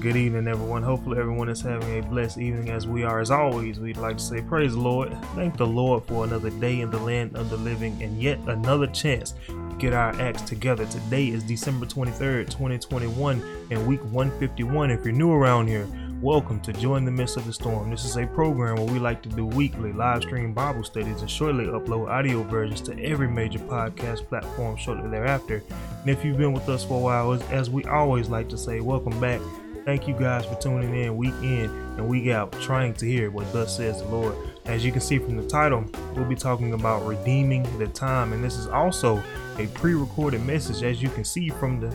good evening, everyone. Hopefully, everyone is having a blessed evening as we are. As always, we'd like to say, Praise the Lord. Thank the Lord for another day in the land of the living and yet another chance to get our acts together. Today is December 23rd, 2021, and week 151. If you're new around here, Welcome to Joy in the Midst of the Storm. This is a program where we like to do weekly live stream Bible studies and shortly upload audio versions to every major podcast platform shortly thereafter. And if you've been with us for a while, as, as we always like to say, welcome back. Thank you guys for tuning in week in and week out, trying to hear what thus says the Lord. As you can see from the title, we'll be talking about redeeming the time, and this is also a pre recorded message, as you can see from the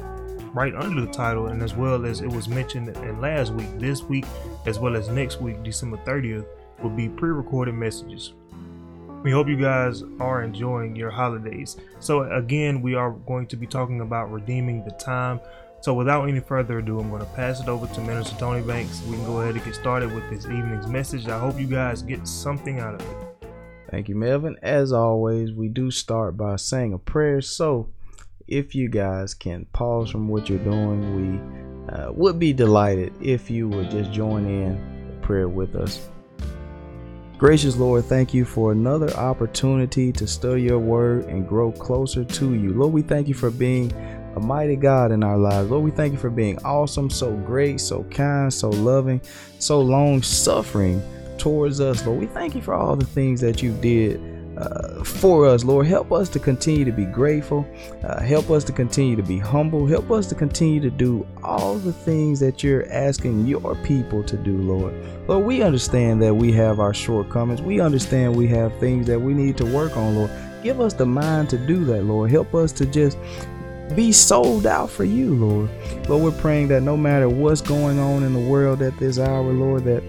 right under the title, and as well as it was mentioned in last week, this week, as well as next week, December 30th, will be pre recorded messages. We hope you guys are enjoying your holidays. So, again, we are going to be talking about redeeming the time. So, without any further ado, I'm going to pass it over to Minister Tony Banks. We can go ahead and get started with this evening's message. I hope you guys get something out of it. Thank you, Melvin. As always, we do start by saying a prayer. So, if you guys can pause from what you're doing, we uh, would be delighted if you would just join in prayer with us. Gracious Lord, thank you for another opportunity to study your word and grow closer to you. Lord, we thank you for being a mighty God in our lives. Lord, we thank you for being awesome, so great, so kind, so loving, so long suffering towards us. Lord, we thank you for all the things that you did uh, for us, Lord. Help us to continue to be grateful. Uh, help us to continue to be humble. Help us to continue to do all the things that you're asking your people to do, Lord. Lord, we understand that we have our shortcomings. We understand we have things that we need to work on, Lord. Give us the mind to do that, Lord. Help us to just be sold out for you, Lord. Lord, we're praying that no matter what's going on in the world at this hour, Lord, that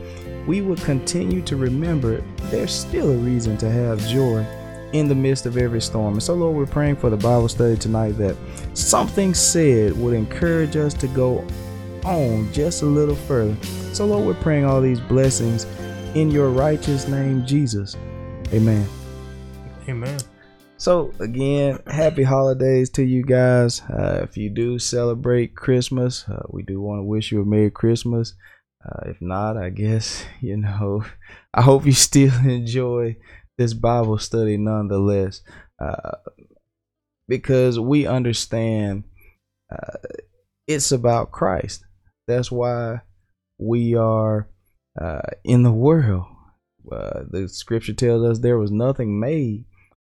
we would continue to remember there's still a reason to have joy in the midst of every storm. And so, Lord, we're praying for the Bible study tonight that something said would encourage us to go on just a little further. So, Lord, we're praying all these blessings in your righteous name, Jesus. Amen. Amen. So, again, happy holidays to you guys. Uh, if you do celebrate Christmas, uh, we do want to wish you a Merry Christmas. Uh, if not, I guess, you know, I hope you still enjoy this Bible study nonetheless. Uh, because we understand uh, it's about Christ. That's why we are uh, in the world. The scripture tells us there was nothing made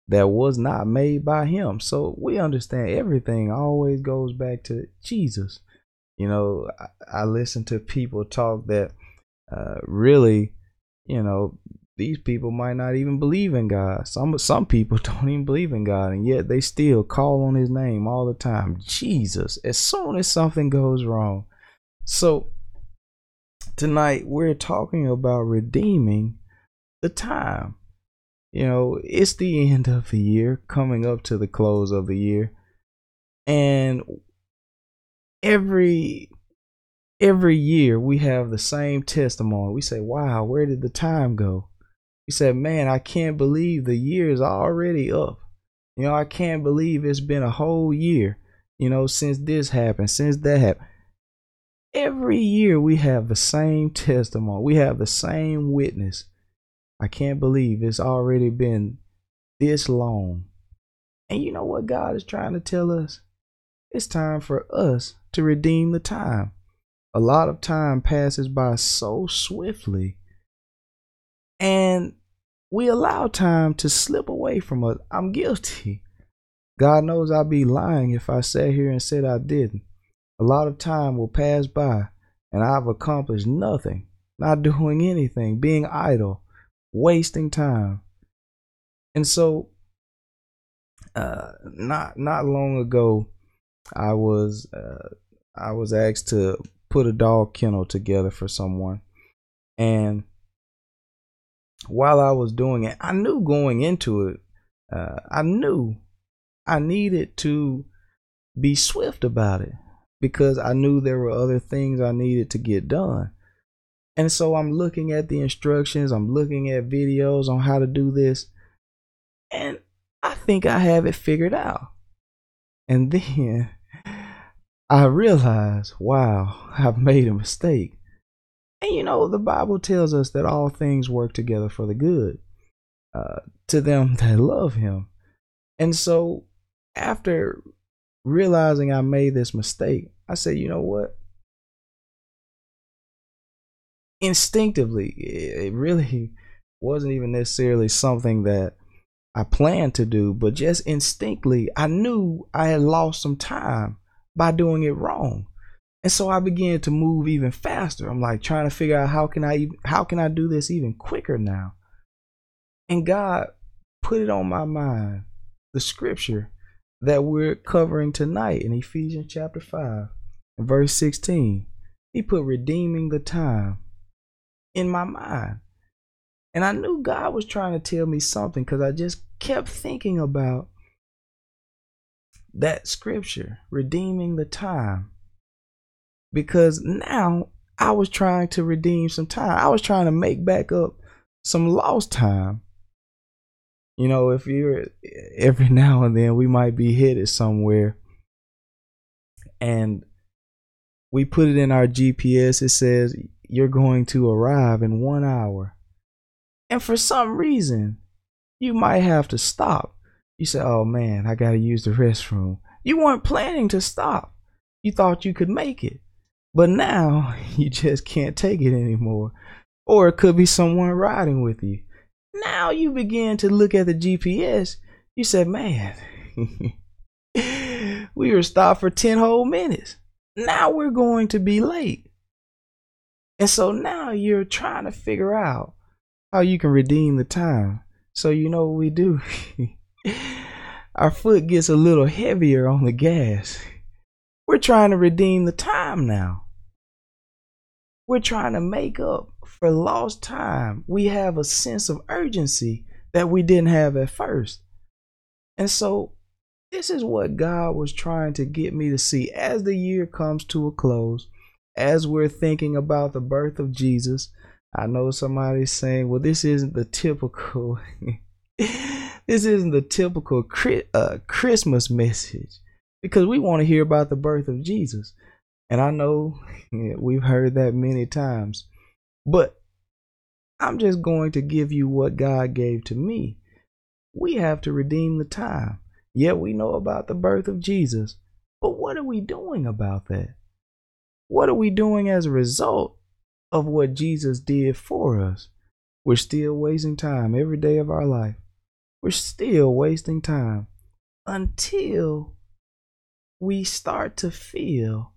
that was not made by him. So we understand everything always goes back to Jesus. You know, I, I listen to people talk that uh, really, you know, these people might not even believe in God. Some some people don't even believe in God, and yet they still call on His name all the time. Jesus. As soon as something goes wrong, so tonight we're talking about redeeming the time. You know, it's the end of the year, coming up to the close of the year, and every every year we have the same testimony. We say, "Wow, where did the time go?" We said, "Man, I can't believe the year is already up." You know, I can't believe it's been a whole year, you know, since this happened, since that happened. Every year we have the same testimony. We have the same witness. I can't believe it's already been this long. And you know what God is trying to tell us? It's time for us to redeem the time. A lot of time passes by so swiftly, and we allow time to slip away from us. I'm guilty. God knows I'd be lying if I sat here and said I didn't. A lot of time will pass by, and I've accomplished nothing, not doing anything, being idle, wasting time. And so, uh, not not long ago, I was uh, I was asked to put a dog kennel together for someone, and while I was doing it, I knew going into it, uh, I knew I needed to be swift about it because I knew there were other things I needed to get done. And so I'm looking at the instructions, I'm looking at videos on how to do this, and I think I have it figured out. And then I realize, wow, I've made a mistake. And you know, the Bible tells us that all things work together for the good uh, to them that love Him. And so, after realizing I made this mistake, I said, you know what? Instinctively, it really wasn't even necessarily something that I planned to do, but just instinctively, I knew I had lost some time by doing it wrong. And so I began to move even faster. I'm like trying to figure out how can I how can I do this even quicker now? And God put it on my mind the scripture that we're covering tonight in Ephesians chapter 5 and verse 16. He put redeeming the time in my mind. And I knew God was trying to tell me something because I just kept thinking about that scripture, redeeming the time. Because now I was trying to redeem some time. I was trying to make back up some lost time. You know, if you're every now and then we might be headed somewhere and we put it in our GPS, it says you're going to arrive in one hour. And for some reason, you might have to stop you say, oh man, I got to use the restroom. You weren't planning to stop. You thought you could make it. But now you just can't take it anymore. Or it could be someone riding with you. Now you begin to look at the GPS. You say, man, we were stopped for 10 whole minutes. Now we're going to be late. And so now you're trying to figure out how you can redeem the time. So you know what we do? our foot gets a little heavier on the gas. We're trying to redeem the time now. We're trying to make up for lost time. We have a sense of urgency that we didn't have at first. And so, this is what God was trying to get me to see as the year comes to a close, as we're thinking about the birth of Jesus. I know somebody's saying, well, this isn't the typical this isn't the typical uh, Christmas message because we want to hear about the birth of Jesus. And I know yeah, we've heard that many times, but I'm just going to give you what God gave to me. We have to redeem the time. Yeah, we know about the birth of Jesus, but what are we doing about that? What are we doing as a result of what Jesus did for us? We're still wasting time every day of our life we're still wasting time until we start to feel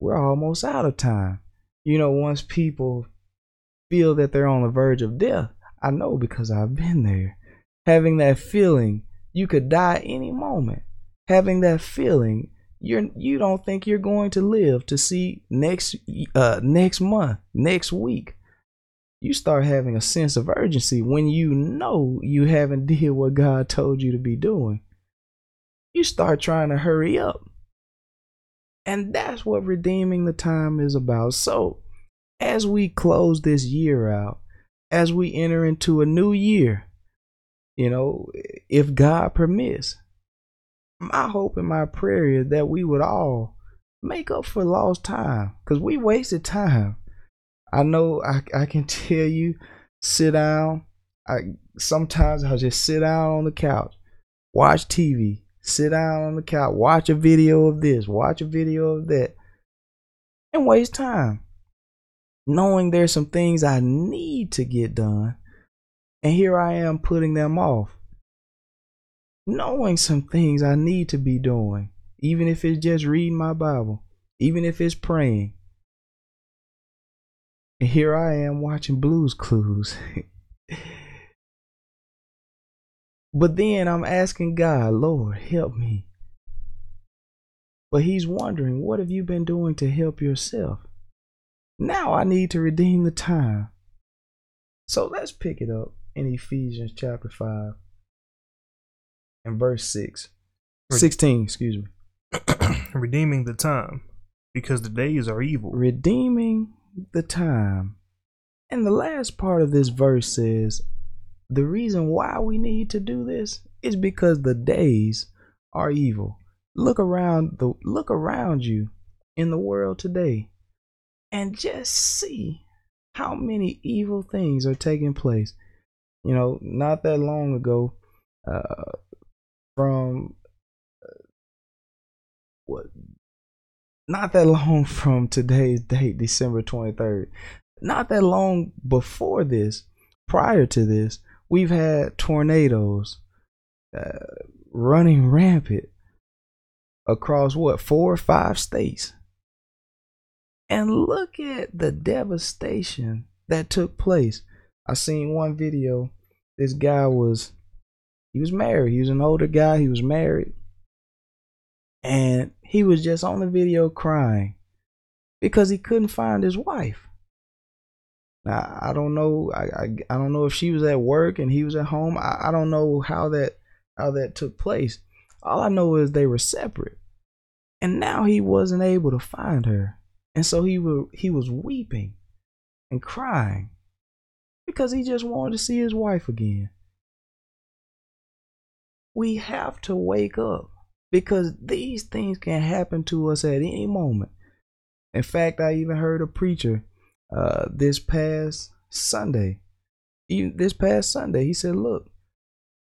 we're almost out of time. You know, once people feel that they're on the verge of death, I know because I've been there. Having that feeling you could die any moment. Having that feeling you're you don't think you're going to live to see next uh next month, next week you start having a sense of urgency when you know you haven't did what God told you to be doing. You start trying to hurry up. And that's what redeeming the time is about. So, as we close this year out, as we enter into a new year, you know, if God permits, my hope and my prayer is that we would all make up for lost time because we wasted time I know I I can tell you, sit down. I sometimes I'll just sit down on the couch, watch TV, sit down on the couch, watch a video of this, watch a video of that, and waste time. Knowing there's some things I need to get done, and here I am putting them off. Knowing some things I need to be doing, even if it's just reading my Bible, even if it's praying, and here I am watching Blue's Clues. but then I'm asking God, Lord, help me. But He's wondering, what have you been doing to help yourself? Now I need to redeem the time. So let's pick it up in Ephesians chapter 5 and verse 6. 16, excuse me. Redeeming the time because the days are evil. Redeeming the time. And the last part of this verse says, the reason why we need to do this is because the days are evil. Look around the look around you in the world today and just see how many evil things are taking place. You know, not that long ago, uh, from uh, what, not that long from today's date, December 23rd, not that long before this, prior to this, we've had tornadoes uh, running rampant across what four or five states. And look at the devastation that took place. I seen one video. This guy was he was married. He was an older guy. He was married. And he was just on the video crying because he couldn't find his wife. Now I don't know. I, I, I don't know if she was at work and he was at home. I, I don't know how that how that took place. All I know is they were separate, and now he wasn't able to find her, and so he was he was weeping and crying because he just wanted to see his wife again. We have to wake up because these things can happen to us at any moment. In fact, I even heard a preacher uh, this past Sunday. Even this past Sunday, he said, "Look,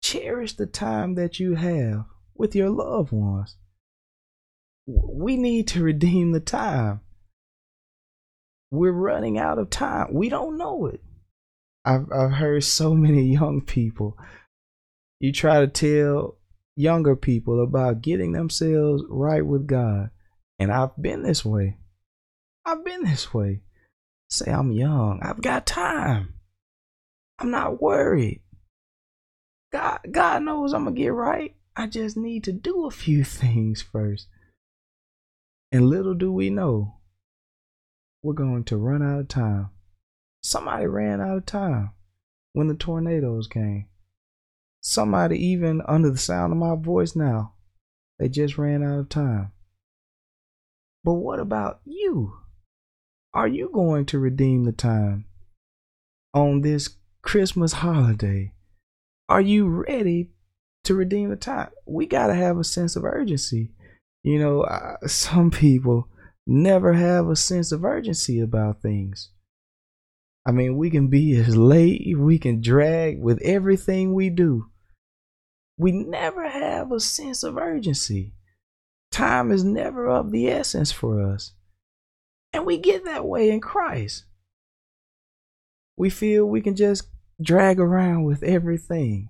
cherish the time that you have with your loved ones. We need to redeem the time. We're running out of time. We don't know it. I've I've heard so many young people. You try to tell younger people about getting themselves right with God, and I've been this way. I've been this way. Say I'm young. I've got time. I'm not worried. God God knows I'm gonna get right. I just need to do a few things first. And little do we know, we're going to run out of time. Somebody ran out of time when the tornadoes came. Somebody, even under the sound of my voice now, they just ran out of time. But what about you? Are you going to redeem the time on this Christmas holiday? Are you ready to redeem the time? We got to have a sense of urgency. You know, uh, some people never have a sense of urgency about things. I mean, we can be as late, we can drag with everything we do. We never have a sense of urgency. Time is never of the essence for us. And we get that way in Christ. We feel we can just drag around with everything.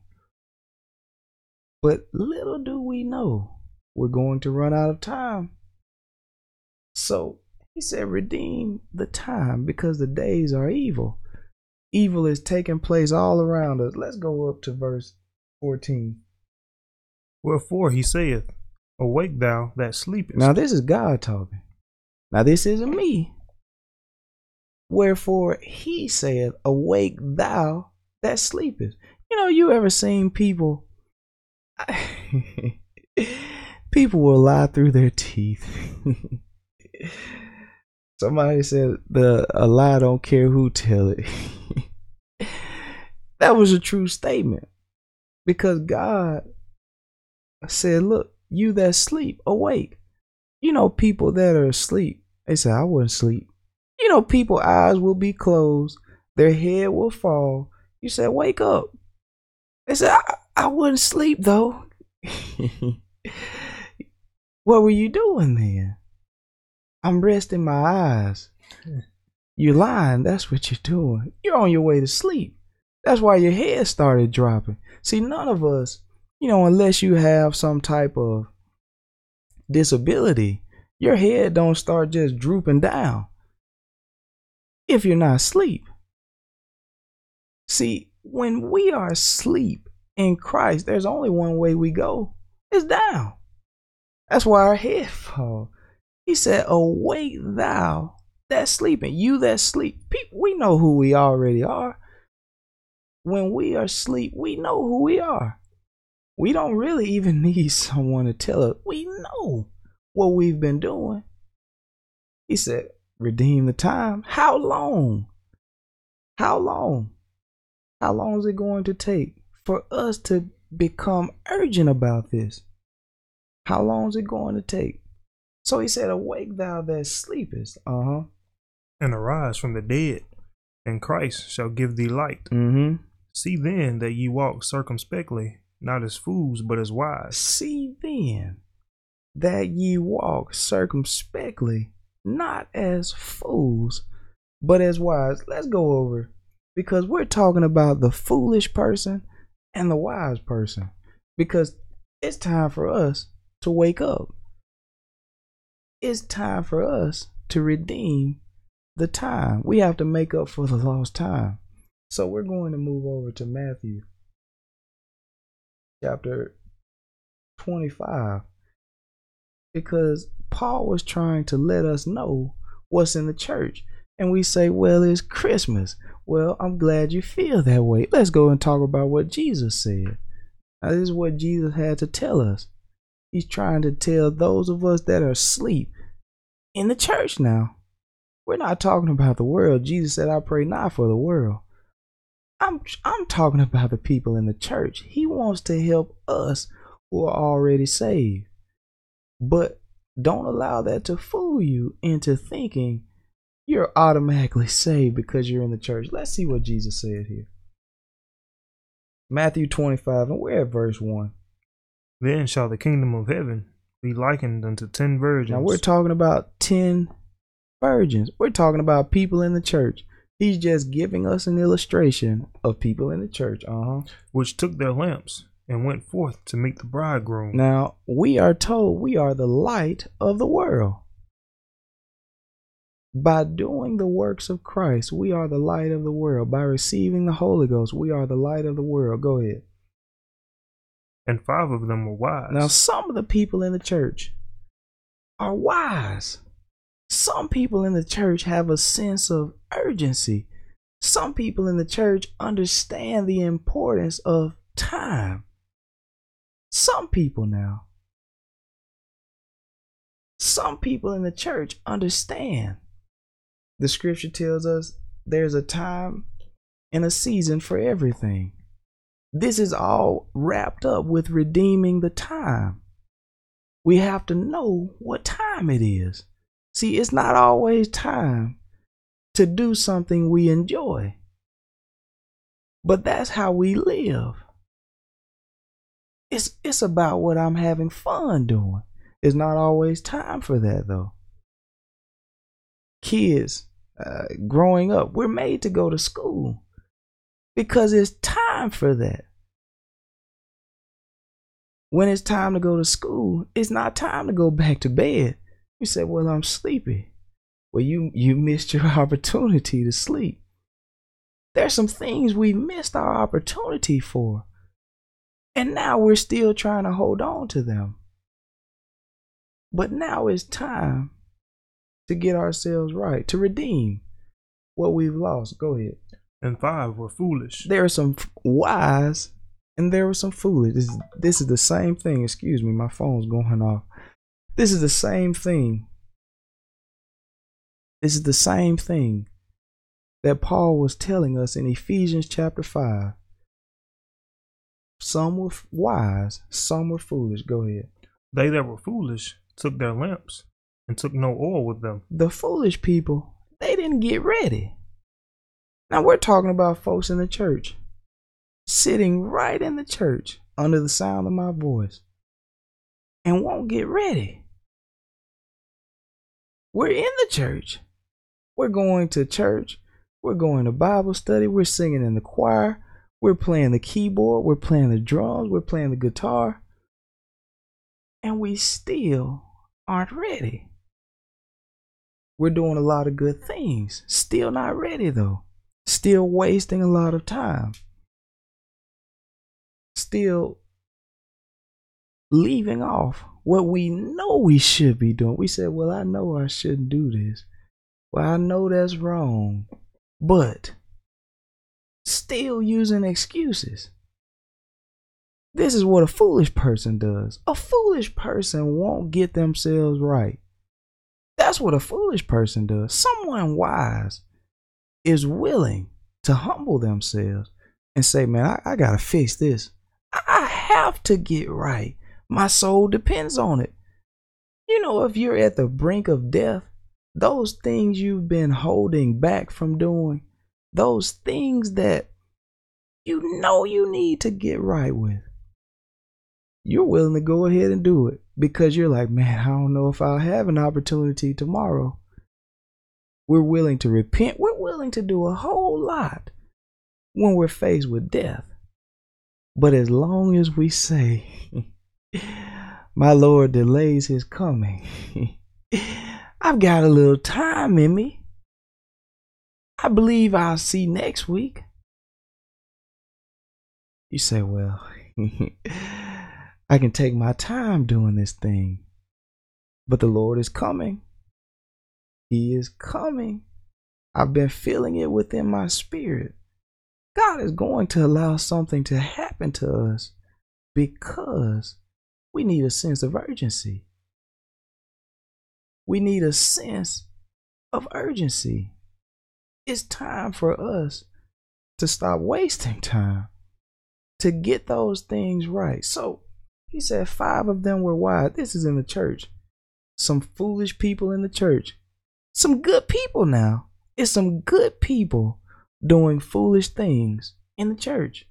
But little do we know, we're going to run out of time. So he said, redeem the time because the days are evil. Evil is taking place all around us. Let's go up to verse 14. Wherefore he saith, Awake thou that sleepest. Now, this is God talking. Now, this isn't me. Wherefore he saith, Awake thou that sleepest. You know, you ever seen people? people will lie through their teeth. Somebody said the a lie don't care who tell it. that was a true statement. Because God said, Look, you that sleep, awake. You know, people that are asleep, they say, I wouldn't sleep. You know, people eyes will be closed, their head will fall. You said, Wake up. They said, I, I wouldn't sleep though. what were you doing then? I'm resting my eyes. You're lying. That's what you're doing. You're on your way to sleep. That's why your head started dropping. See, none of us, you know, unless you have some type of disability, your head don't start just drooping down if you're not asleep. See, when we are asleep in Christ, there's only one way we go. It's down. That's why our head fall. He said, Awake thou that sleeping, you that sleep. People, we know who we already are. When we are asleep, we know who we are. We don't really even need someone to tell us. We know what we've been doing. He said, Redeem the time. How long? How long? How long is it going to take for us to become urgent about this? How long is it going to take? So he said, Awake thou that sleepest. Uh huh. and arise from the dead, and Christ shall give thee light. Mm See then that ye walk circumspectly, not as fools, but as wise, See then that ye walk circumspectly, not as fools, but as wise. Let's go over because we're talking about the foolish person and the wise person because it's time for us to wake up. It's time for us to redeem the time. We have to make up for the lost time. So we're going to move over to Matthew chapter 25 because Paul was trying to let us know what's in the church. And we say, well, it's Christmas. Well, I'm glad you feel that way. Let's go and talk about what Jesus said. Now, this is what Jesus had to tell us. He's trying to tell those of us that are asleep in the church now. We're not talking about the world. Jesus said, I pray not for the world. I'm I'm talking about the people in the church. He wants to help us who are already saved. But don't allow that to fool you into thinking you're automatically saved because you're in the church. Let's see what Jesus said here. Matthew 25, and we're at verse 1. then shall the kingdom of heaven be likened unto ten virgins. Now we're talking about 10 virgins. We're talking about people in the church. He's just giving us an illustration of people in the church. Uh huh. which took their lamps and went forth to meet the bridegroom. Now, we are told we are the light of the world. By doing the works of Christ, we are the light of the world. By receiving the Holy Ghost, we are the light of the world. Go ahead. and five of them were wise. Now, some of the people in the church are wise. Some people in the church have a sense of urgency. Some people in the church understand the importance of time. Some people now. Some people in the church understand. The scripture tells us there's a time and a season for everything. This is all wrapped up with redeeming the time. We have to know what time it is. See, it's not always time to do something we enjoy, but that's how we live. It's, it's about what I'm having fun doing. It's not always time for that, though. Kids uh, growing up, we're made to go to school because it's time for that. When it's time to go to school, it's not time to go back to bed. You say, "Well, I'm sleepy." Well, you you missed your opportunity to sleep. There's some things we missed our opportunity for. And now we're still trying to hold on to them. But now it's time to get ourselves right, to redeem what we've lost. Go ahead. and five were foolish. There are some f- wise and there were some foolish. This is, this is the same thing. Excuse me, my phone's going off. This is the same thing. This is the same thing that Paul was telling us in Ephesians chapter 5. Some were wise, some were foolish. Go ahead. They that were foolish took their lamps and took no oil with them. The foolish people, they didn't get ready. Now we're talking about folks in the church, sitting right in the church under the sound of my voice, and won't get ready. We're in the church. We're going to church. We're going to Bible study. We're singing in the choir. We're playing the keyboard. We're playing the drums. We're playing the guitar. And we still aren't ready. We're doing a lot of good things. Still not ready though. Still wasting a lot of time. Still leaving off what we know we should be doing. We said, Well, I know I shouldn't do this. Well, I know that's wrong. But still using excuses. This is what a foolish person does. A foolish person won't get themselves right. That's what a foolish person does. Someone wise is willing to humble themselves and say, Man, I, I got to fix this. I, I have to get right. My soul depends on it. You know, if you're at the brink of death, those things you've been holding back from doing, those things that you know you need to get right with, you're willing to go ahead and do it because you're like, man, I don't know if I'll have an opportunity tomorrow. We're willing to repent. We're willing to do a whole lot when we're faced with death. But as long as we say, my Lord delays his coming, I've got a little time in me. I believe I'll see next week. You say, well, I can take my time doing this thing. But the Lord is coming. He is coming. I've been feeling it within my spirit. God is going to allow something to happen to us because we need a sense of urgency. We need a sense of urgency. It's time for us to stop wasting time to get those things right. So he said five of them were wise. This is in the church. Some foolish people in the church. Some good people now. It's some good people doing foolish things in the church.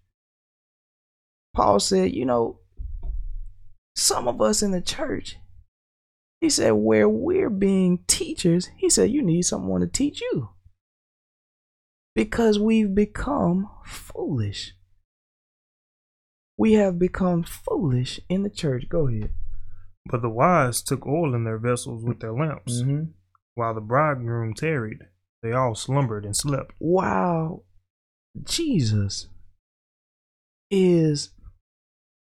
Paul said, you know, some of us in the church, he said, where we're being teachers, he said, you need someone to teach you. Because we've become foolish. We have become foolish in the church. Go ahead. But the wise took oil in their vessels with their lamps, Mm-hmm. while the bridegroom tarried. They all slumbered and slept. Wow. Jesus is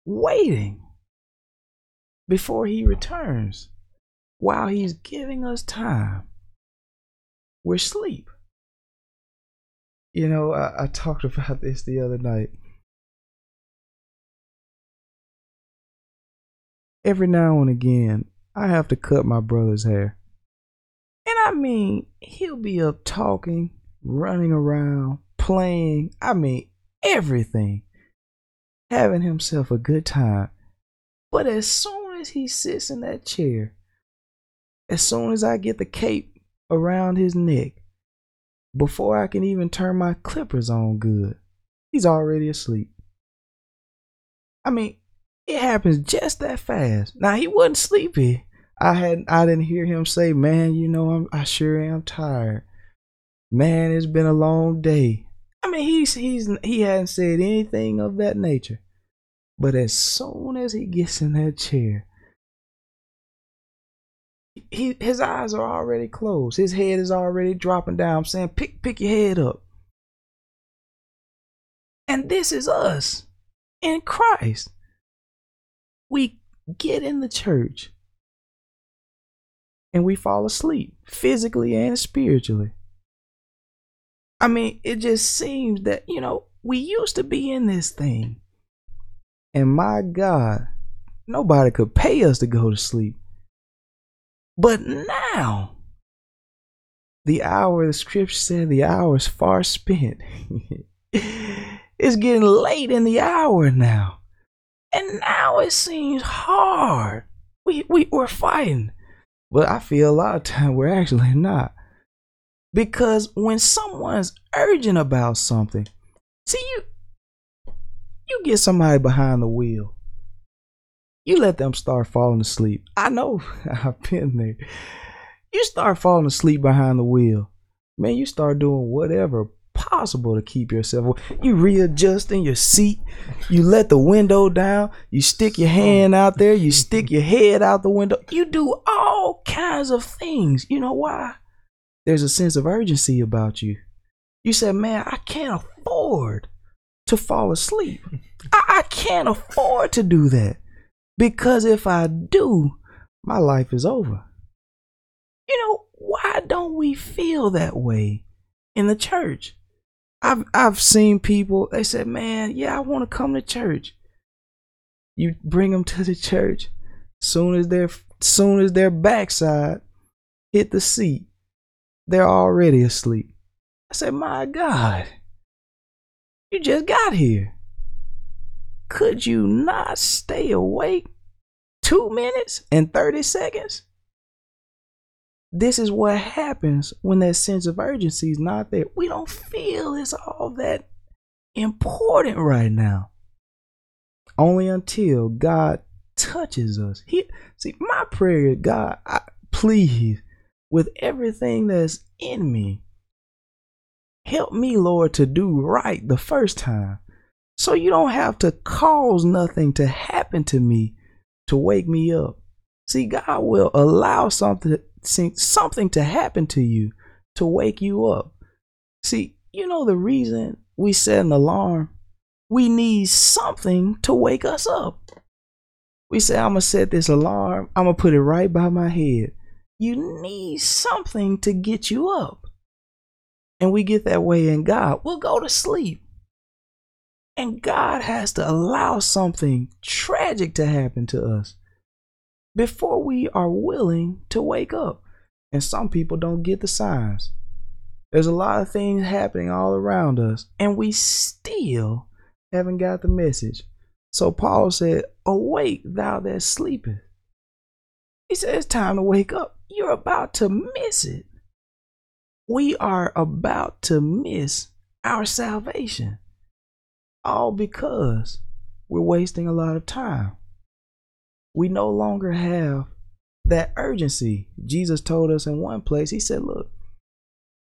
waiting before he returns, while he's giving us time, we're asleep. You know, I, I talked about this the other night. Every now and again, I have to cut my brother's hair. And I mean, he'll be up talking, running around, playing. I mean, everything. Having himself a good time. But as soon as he sits in that chair, as soon as I get the cape around his neck, before I can even turn my clippers on good, he's already asleep. I mean, it happens just that fast. Now he wasn't sleepy. I had I didn't hear him say, "Man, you know I'm I sure am tired. Man, it's been a long day." I mean, he's he's he hadn't said anything of that nature. But as soon as he gets in that chair, he his eyes are already closed. His head is already dropping down. I'm saying, pick pick your head up. And this is us in Christ. We get in the church and we fall asleep physically and spiritually. I mean, it just seems that, you know, we used to be in this thing. And my God, nobody could pay us to go to sleep. But now, the hour, the scripture said, the hour is far spent. it's getting late in the hour now. And now it seems hard. We, we, we're fighting. But I feel a lot of time we're actually not. Because when someone's urgent about something, see you you get somebody behind the wheel. You let them start falling asleep. I know I've been there. You start falling asleep behind the wheel. Man, you start doing whatever possible to keep yourself. You readjust in your seat. You let the window down. You stick your hand oh. out there. You stick your head out the window. You do all kinds of things. You know why? There's a sense of urgency about you. You said, man, I can't afford to fall asleep. I, I can't afford to do that. Because if I do, my life is over. You know, why don't we feel that way in the church? I've I've seen people, they said, Man, yeah, I want to come to church. You bring them to the church, soon as their soon as their backside hit the seat, they're already asleep. I said, My God, you just got here. Could you not stay awake two minutes and 30 seconds? this is what happens when that sense of urgency is not there. We don't feel it's all that important right now. Only until God touches us. He see my prayer, God, I, please, with everything that's in me, help me, Lord, to do right the first time. So you don't have to cause nothing to happen to me to wake me up. See, God will allow something something to happen to you to wake you up. See, you know the reason we set an alarm? We need something to wake us up. We say, I'm going to set this alarm, I'm going to put it right by my head. You need something to get you up. And we get that way in God. We'll go to sleep. And God has to allow something tragic to happen to us before we are willing to wake up. And some people don't get the signs. There's a lot of things happening all around us, and we still haven't got the message. So Paul said, Awake, thou that sleepest. He said, It's time to wake up. You're about to miss it. We are about to miss our salvation. All because we're wasting a lot of time we no longer have that urgency. Jesus told us in one place, He said, Look,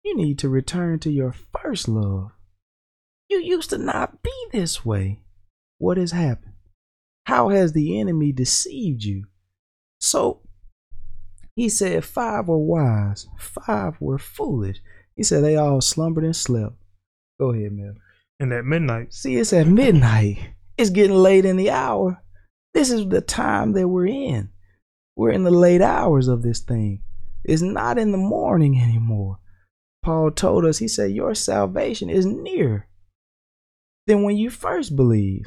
you need to return to your first love. You used to not be this way. What has happened? How has the enemy deceived you? So he said, Five were wise, five were foolish. He said, They all slumbered and slept. Go ahead, Mel. And at midnight. See, it's at midnight. It's getting late in the hour. This is the time that we're in. We're in the late hours of this thing. It's not in the morning anymore. Paul told us, he said, Your salvation is near. Then when you first believe,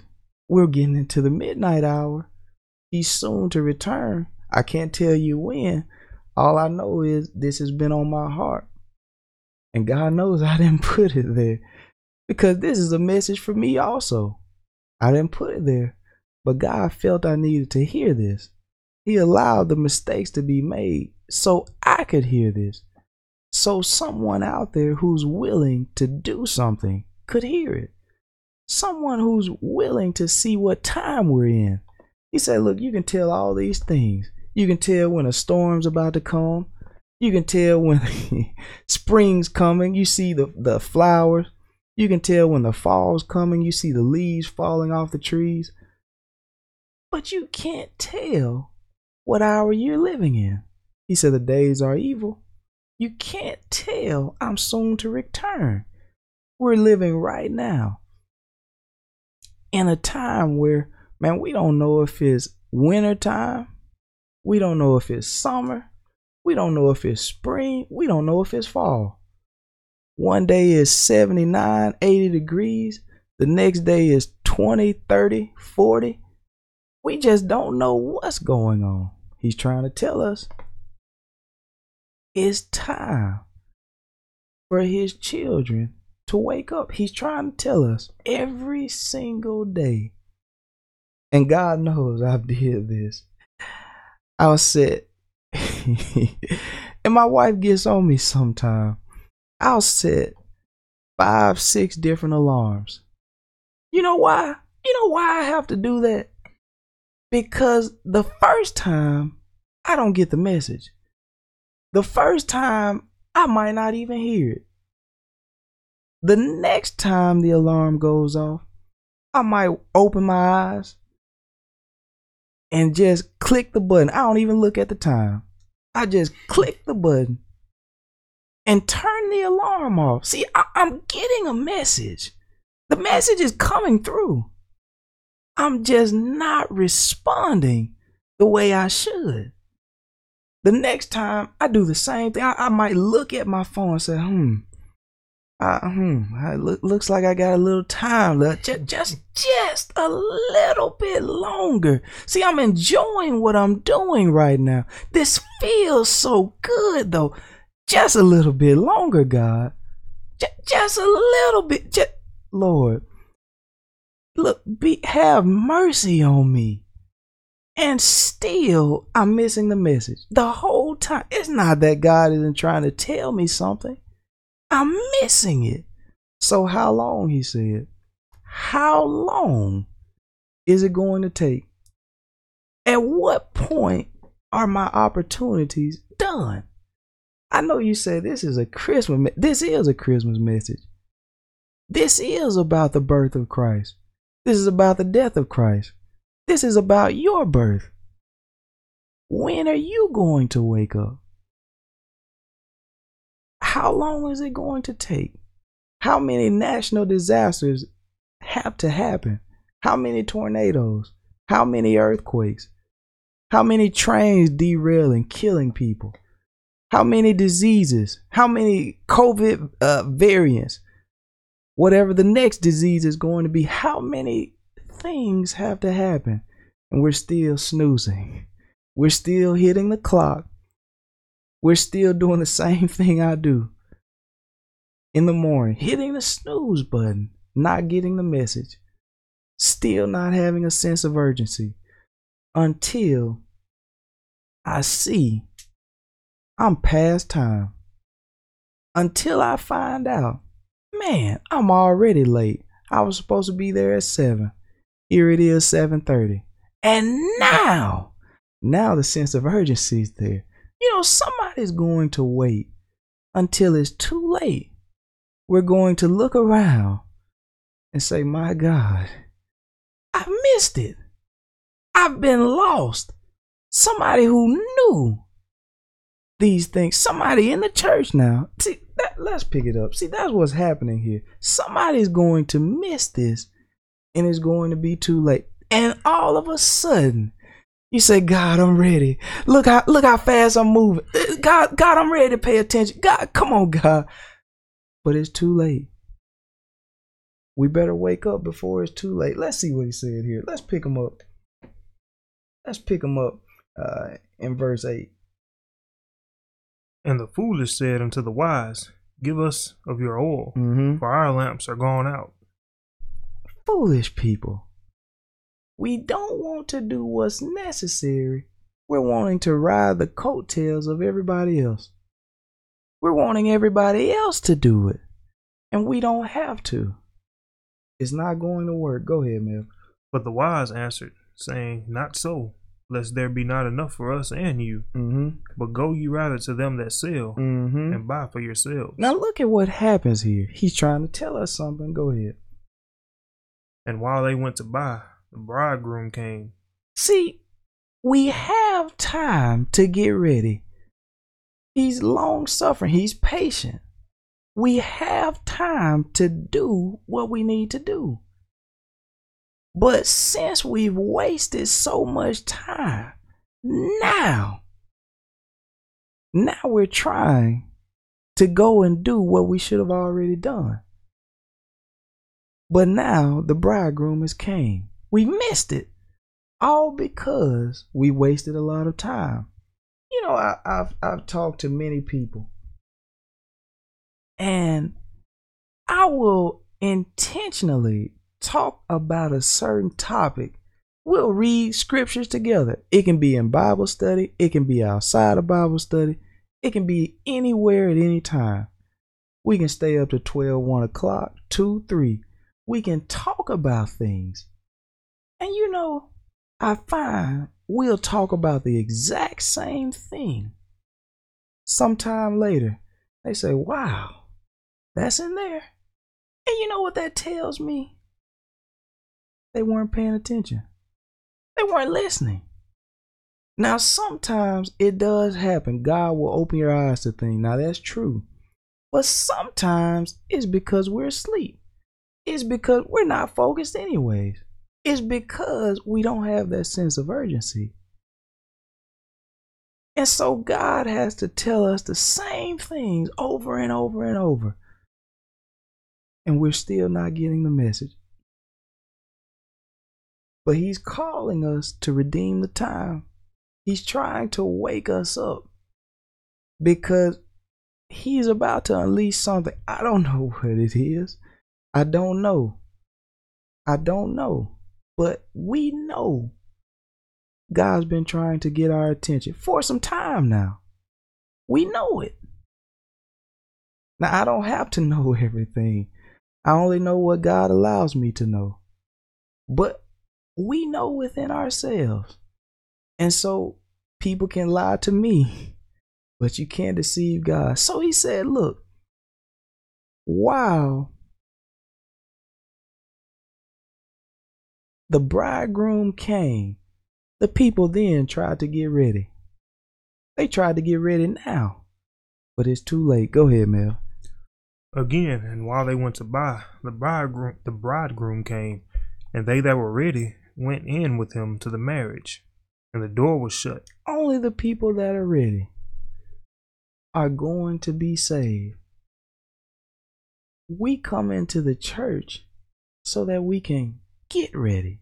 we're getting into the midnight hour. He's soon to return. I can't tell you when. All I know is this has been on my heart. And God knows I didn't put it there because this is a message for me also. I didn't put it there. But God felt I needed to hear this. He allowed the mistakes to be made so I could hear this. So someone out there who's willing to do something could hear it. Someone who's willing to see what time we're in. He said, Look, you can tell all these things. You can tell when a storm's about to come. You can tell when spring's coming. You see the, the flowers. You can tell when the fall's coming. You see the leaves falling off the trees but you can't tell what hour you're living in. He said, The days are evil. You can't tell I'm soon to return. We're living right now in a time where, man, we don't know if it's winter time. We don't know if it's summer. We don't know if it's spring. We don't know if it's fall. One day is 79, 80 degrees. The next day is 20, 30, 40. We just don't know what's going on. He's trying to tell us it's time for his children to wake up. He's trying to tell us every single day. And God knows I've did this. I'll sit and my wife gets on me sometime. I'll set five, six different alarms. You know why? You know why I have to do that? because the first time I don't get the message. The first time I might not even hear it. The next time the alarm goes off, I might open my eyes and just click the button. I don't even look at the time. I just click the button and turn the alarm off. See, I- am getting a message. The message is coming through. I'm just not responding the way I should. The next time I do the same thing, I, I might look at my phone and say, hmm, uh, hmm, it look, looks like I got a little time left. Just, just, just a little bit longer. See, I'm enjoying what I'm doing right now. This feels so good, though. Just a little bit longer, God. Just, just a little bit. Lord, look, be, have mercy on me. And still, I'm missing the message. The whole time. It's not that God isn't trying to tell me something. I'm missing it. So how long, he said? How long is it going to take? At what point are my opportunities done? I know you said this is a Christmas this is a Christmas message. This is about the birth of Christ. This is about the death of Christ. This is about your birth. When are you going to wake up? How long is it going to take? How many national disasters have to happen? How many tornadoes? How many earthquakes? How many trains derailing, killing people? How many diseases? How many COVID uh, variants? Whatever the next disease is going to be, how many things have to happen? And we're still snoozing. We're still hitting the clock. We're still doing the same thing I do in the morning, hitting the snooze button, not getting the message, still not having a sense of urgency until I see I'm past time. Until I find out, man, I'm already late. I was supposed to be there at 7. Here it is 7:30. And now, now the sense of urgency is there. You know, somebody's going to wait until it's too late. We're going to look around and say, "My God, I missed it. I've been lost." Somebody who knew these things. Somebody in the church now. See, that, let's pick it up. See, that's what's happening here. Somebody's going to miss this and it's going to be too late. And all of a sudden, you say, God, I'm ready. Look how look how fast I'm moving. God, God, I'm ready to pay attention. God, come on, God. But it's too late. We better wake up before it's too late. Let's see what he said here. Let's pick him up. Let's pick him up uh, in verse 8. And the foolish said unto the wise, Give us of your oil, Mm-hmm. for our lamps are gone out. Foolish people. We don't want to do what's necessary. We're wanting to ride the coattails of everybody else. We're wanting everybody else to do it. And we don't have to. It's not going to work. Go ahead, Mel. But the wise answered, saying, Not so, lest there be not enough for us and you. Mm-hmm. But go ye rather to them that sell, Mm-hmm. and buy for yourselves. Now look at what happens here. He's trying to tell us something. Go ahead. And while they went to buy, the bridegroom came. See, we have time to get ready. He's long suffering, he's patient. We have time to do what we need to do. But since we've wasted so much time, now, now we're trying to go and do what we should have already done. But now the bridegroom has came. We missed it all because we wasted a lot of time. You know, I, I've I've talked to many people, and I will intentionally talk about a certain topic. We'll read scriptures together. It can be in Bible study. It can be outside of Bible study. It can be anywhere at any time. We can stay up to 12, 1 o'clock, 2, 3. We can talk about things. And you know, I find we'll talk about the exact same thing. Sometime later, they say, wow, that's in there. And you know what that tells me? They weren't paying attention, they weren't listening. Now, sometimes it does happen. God will open your eyes to things. Now, that's true. But sometimes it's because we're asleep. It's because we're not focused, anyways. It's because we don't have that sense of urgency. And so God has to tell us the same things over and over and over. And we're still not getting the message. But He's calling us to redeem the time. He's trying to wake us up because He's about to unleash something. I don't know what it is. I don't know. I don't know. But we know God's been trying to get our attention for some time now. We know it. Now, I don't have to know everything. I only know what God allows me to know. But we know within ourselves. And so people can lie to me, but you can't deceive God. So he said, Look, while the bridegroom came, the people then tried to get ready. They tried to get ready now, but it's too late. Go ahead, Mel. Again, and while they went to buy, the bridegroom the bridegroom came, and they that were ready went in with him to the marriage, and the door was shut. Only the people that are ready are going to be saved. We come into the church so that we can get ready.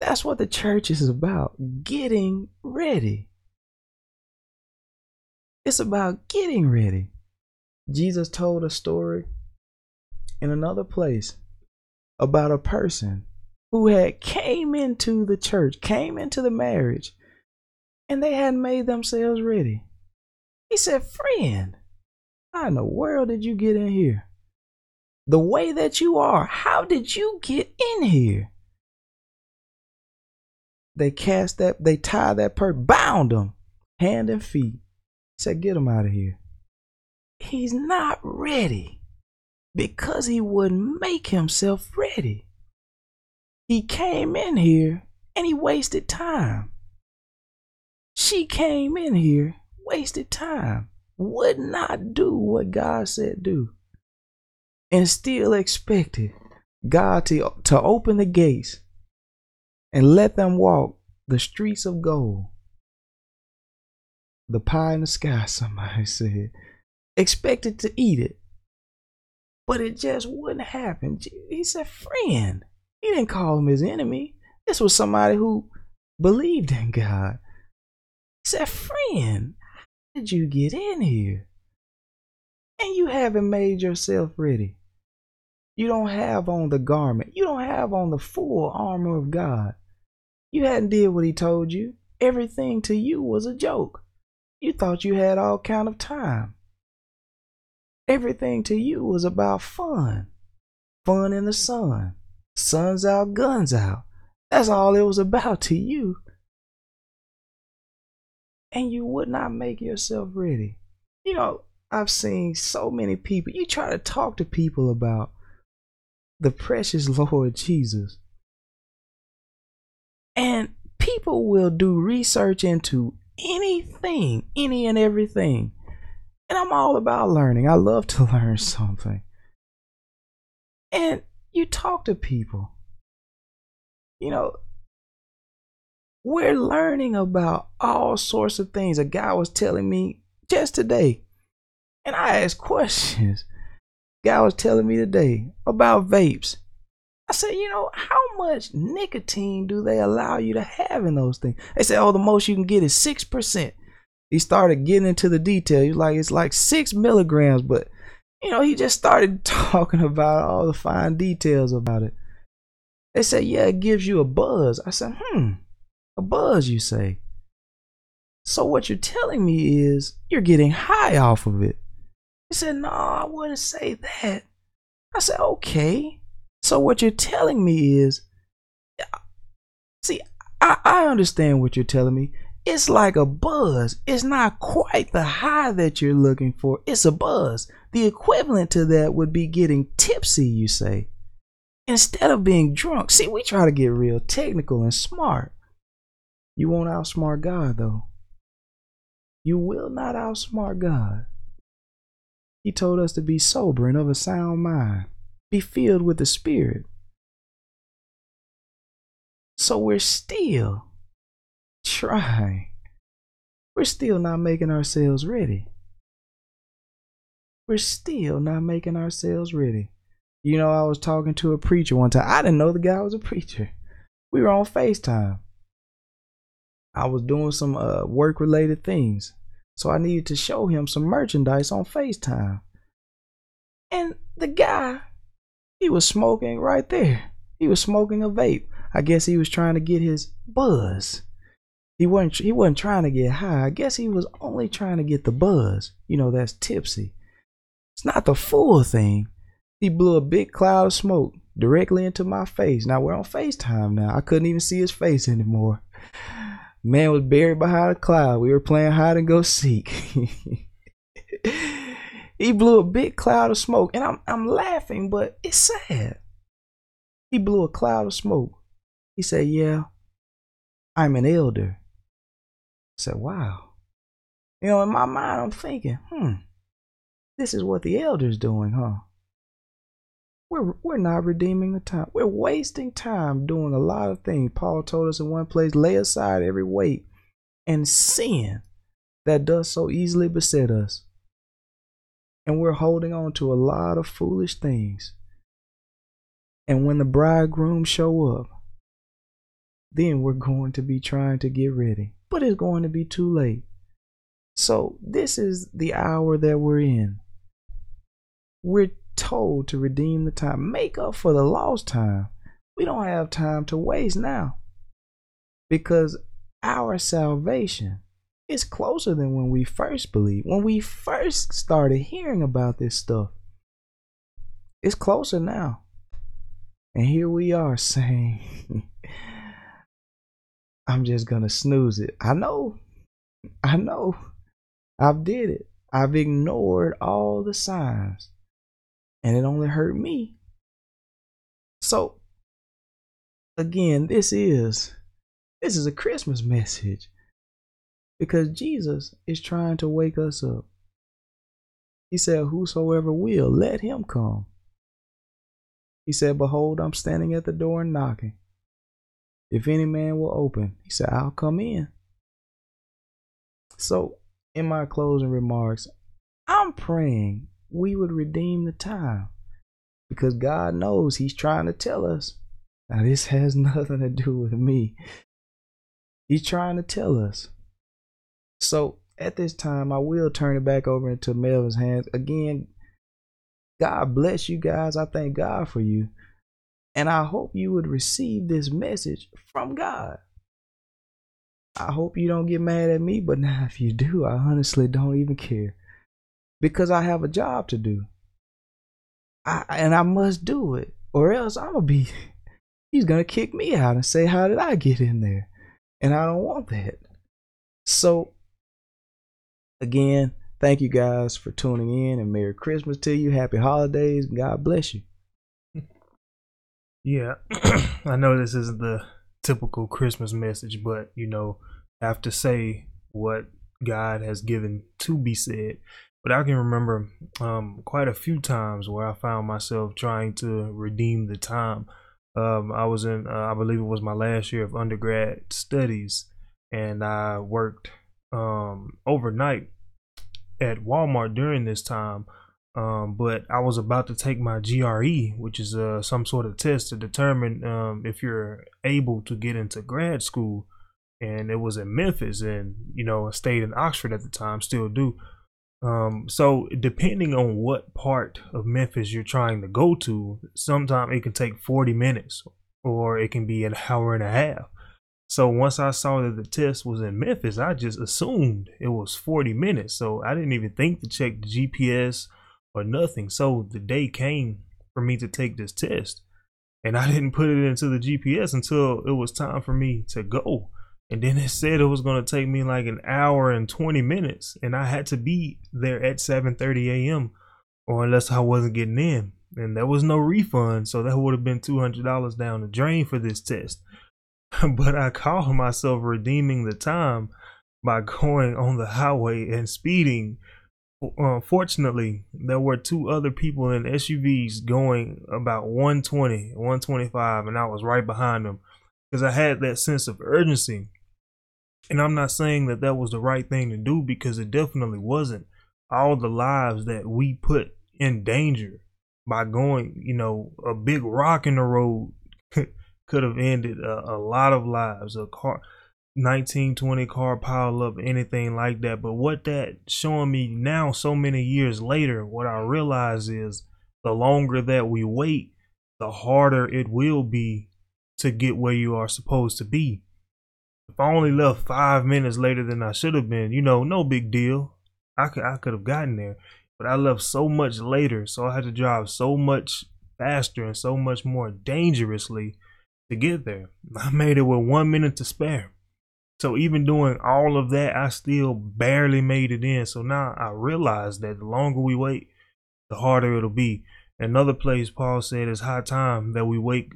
That's what the church is about getting ready. It's about getting ready. Jesus told a story in another place about a person who had came into the church, came into the marriage, and they hadn't made themselves ready. He said, Friend, how in the world did you get in here? The way that you are, how did you get in here? They cast that, they tied that person, bound him, hand and feet. Said, Get him out of here. He's not ready because he wouldn't make himself ready. He came in here and he wasted time. She came in here, wasted time, would not do what God said do, and still expected God to, to open the gates and let them walk the streets of gold. The pie in the sky, somebody said. Expected to eat it. But it just wouldn't happen. He said, friend. He didn't call him his enemy. This was somebody who believed in God. He said, friend, how did you get in here? And you haven't made yourself ready. You don't have on the garment. You don't have on the full armor of God. You hadn't did what he told you. Everything to you was a joke. You thought you had all kind of time. Everything to you was about fun. Fun in the sun. Suns out, guns out. That's all it was about to you. And you would not make yourself ready. You know, I've seen so many people. You try to talk to people about the precious Lord Jesus. And people will do research into anything, any and everything. And I'm all about learning. I love to learn something. And you talk to people. You know, we're learning about all sorts of things. A guy was telling me just today, and I asked questions. Guy was telling me today about vapes. I said, you know, how much nicotine do they allow you to have in those things? They said, oh, the most you can get is six percent. He started getting into the detail. Like, it's like six milligrams, but you know, he just started talking about all the fine details about it. They said, yeah, it gives you a buzz. I said, hmm, a buzz, you say? So what you're telling me is you're getting high off of it. He said, no, I wouldn't say that. I said, okay. So what you're telling me is, see, I, I understand what you're telling me. It's like a buzz. It's not quite the high that you're looking for. It's a buzz. The equivalent to that would be getting tipsy, you say, instead of being drunk. See, we try to get real technical and smart. You won't outsmart God, though. You will not outsmart God. He told us to be sober and of a sound mind, be filled with the Spirit. So we're still trying. We're still not making ourselves ready. We're still not making ourselves ready. You know, I was talking to a preacher one time. I didn't know the guy was a preacher. We were on FaceTime. I was doing some uh, work related things. So I needed to show him some merchandise on FaceTime. And the guy, he was smoking right there. He was smoking a vape. I guess he was trying to get his buzz. He wasn't he wasn't trying to get high. I guess he was only trying to get the buzz. You know, that's tipsy. It's not the full thing. He blew a big cloud of smoke directly into my face. Now we're on FaceTime now. I couldn't even see his face anymore. Man was buried behind a cloud. We were playing hide and go seek. he blew a big cloud of smoke, and I'm I'm laughing, but it's sad. He blew a cloud of smoke. He said, "Yeah, I'm an elder." Said, "Wow." You know, in my mind, I'm thinking, "Hmm, this is what the elder's doing, huh?" We're we're not redeeming the time. We're wasting time doing a lot of things. Paul told us in one place, lay aside every weight and sin that does so easily beset us. And we're holding on to a lot of foolish things. And when the bridegroom show up, then we're going to be trying to get ready. But it's going to be too late. So this is the hour that we're in. We're told to redeem the time, make up for the lost time. We don't have time to waste now because our salvation is closer than when we first believed. When we first started hearing about this stuff, it's closer now. And here we are saying, I'm just to snooze it. I know. I know. I've did it. I've ignored all the signs and it only hurt me. So again, this is this is a Christmas message because Jesus is trying to wake us up. He said, Whosoever will, let him come. He said, Behold, I'm standing at the door and knocking. If any man will open, he said, I'll come in. So, in my closing remarks, I'm praying we would redeem the time because God knows He's trying to tell us. Now, this has nothing to do with me. He's trying to tell us. So, at this time, I will turn it back over into Melvin's hands. Again, God bless you guys. I thank God for you. And I hope you would receive this message from God. I hope you don't get mad at me, but now if you do, I honestly don't even care because I have a job to do. I, and I must do it, or else I'm gonna be. He's gonna kick me out and say, "How did I get in there?" And I don't want that. So, again, thank you guys for tuning in, and Merry Christmas to you. Happy holidays. God bless you. Yeah, I know this isn't the typical Christmas message, but you know, I have to say what God has given to be said. But I can remember um, quite a few times where I found myself trying to redeem the time. Um, I was in, uh, I believe it was my last year of undergrad studies, and I worked um, overnight at Walmart during this time. Um, but I was about to take my GRE, which is uh, some sort of test to determine um, if you're able to get into grad school. And it was in Memphis, and you know, I stayed in Oxford at the time, still do. Um, so depending on what part of Memphis you're trying to go to, sometimes it can take 40 minutes or it can be an hour and a half. So once I saw that the test was in Memphis, I just assumed it was 40 minutes. So I didn't even think to check the GPS or nothing. So the day came for me to take this test. And I didn't put it into the GPS until it was time for me to go. And then it said it was going to take me like an hour and 20 minutes. And I had to be there at 7.30 a.m. or unless I wasn't getting in. And there was no refund. So that would have been $200 down the drain for this test. but I called myself redeeming the time by going on the highway and speeding. Unfortunately, uh, there were two other people in SUVs going about 120, 125, and I was right behind them because I had that sense of urgency and I'm not saying that that was the right thing to do because it definitely wasn't. All the lives that we put in danger by going, you know, a big rock in the road could have ended a, a, lot of lives. A car, 1920 car pile up, anything like that. But what that showing me now, so many years later, what I realize is the longer that we wait, the harder it will be to get where you are supposed to be If I only left five minutes later than I should have been, you know, no big deal. I could I could have gotten there. But I left so much later, so I had to drive so much faster and so much more dangerously to get there. I made it with one minute to spare. So even doing all of that, I still barely made it in. So now I realize that the longer we wait, the harder it'll be. Another place Paul said it's high time that we wake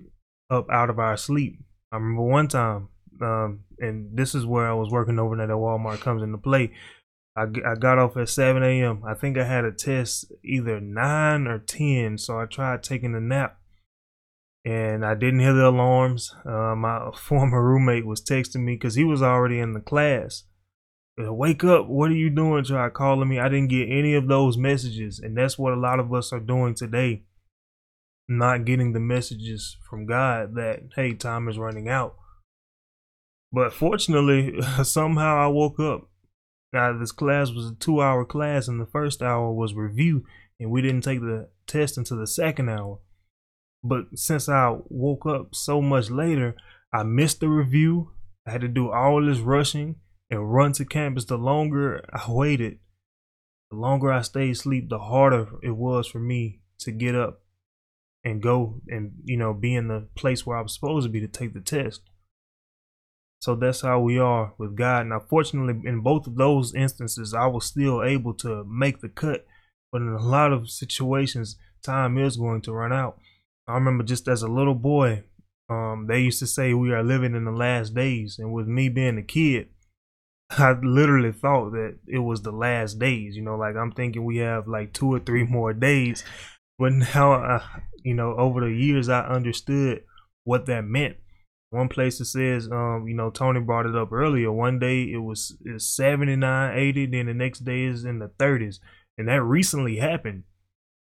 up out of our sleep. I remember one time, um, and this is where I was working overnight at Walmart comes into play. I, I got off at 7 a.m. I think I had a test either 9 or 10, so I tried taking a nap and I didn't hear the alarms. Uh, my former roommate was texting me because he was already in the class. Wake up! What are you doing? Try calling me. I didn't get any of those messages, and that's what a lot of us are doing today. Not getting the messages from God that hey, time is running out. But fortunately, somehow I woke up. Now this class was a two-hour class, and the first hour was review, and we didn't take the test until the second hour. But since I woke up so much later, I missed the review. I had to do all this rushing and run to campus. The longer I waited, the longer I stayed asleep, the harder it was for me to get up and go and, you know, be in the place where I was supposed to be to take the test. So that's how we are with God. Now, fortunately, in both of those instances, I was still able to make the cut. But in a lot of situations, time is going to run out. I remember just as a little boy, um, they used to say we are living in the last days, and with me being a kid, I literally thought that it was the last days. You know, like I'm thinking we have like two or three more days, but now, uh, you know, over the years I understood what that meant. One place it says, um, you know, Tony brought it up earlier. One day it was it's 79, 80, then the next day is in the 30s, and that recently happened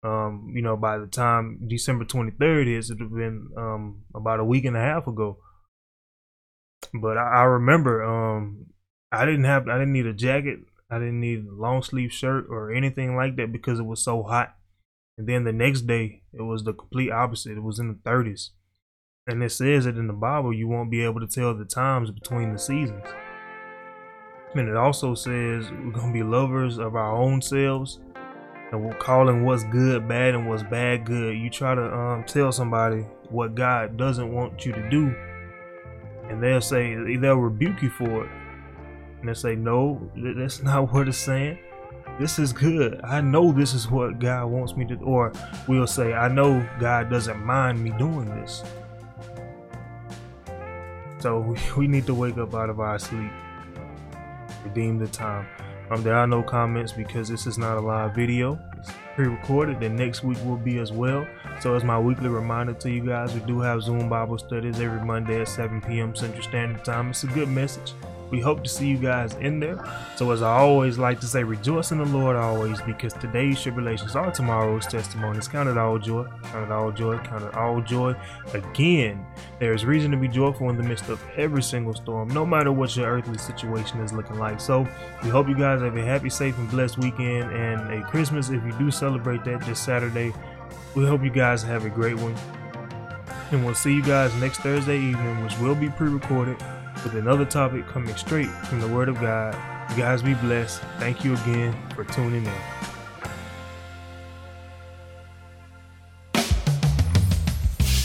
um, you know, by the time December 23rd is, it would have been um, about a week and a half ago. But I, I remember um, I didn't have, I didn't need a jacket, I didn't need a long sleeve shirt or anything like that because it was so hot. And then the next day, it was the complete opposite. It was in the 30s. And it says that in the Bible, you won't be able to tell the times between the seasons. And it also says we're going to be lovers of our own selves and calling what's good bad and what's bad good. You try to um, tell somebody what God doesn't want you to do, and they'll say they'll rebuke you for it, and they say no, that's not what it's saying. This is good. I know this is what God wants me to, or we'll say, I know God doesn't mind me doing this. So we need to wake up out of our sleep, redeem the time. Um, there are no comments because this is not a live video. It's pre-recorded. Then next week will be as well. So as my weekly reminder to you guys, we do have Zoom Bible studies every Monday at 7 p.m. Central Standard Time. It's a good message. We hope to see you guys in there. So, as I always like to say, rejoice in the Lord always, because today's tribulations are tomorrow's testimonies. Count it all joy, count it all joy, count it all joy. Again, there is reason to be joyful in the midst of every single storm, no matter what your earthly situation is looking like. So, we hope you guys have a happy, safe, and blessed weekend and a Christmas if you do celebrate that this Saturday. We hope you guys have a great one. And we'll see you guys next Thursday evening, which will be pre recorded with another topic coming straight from the Word of God. You guys be blessed. Thank you again for tuning in.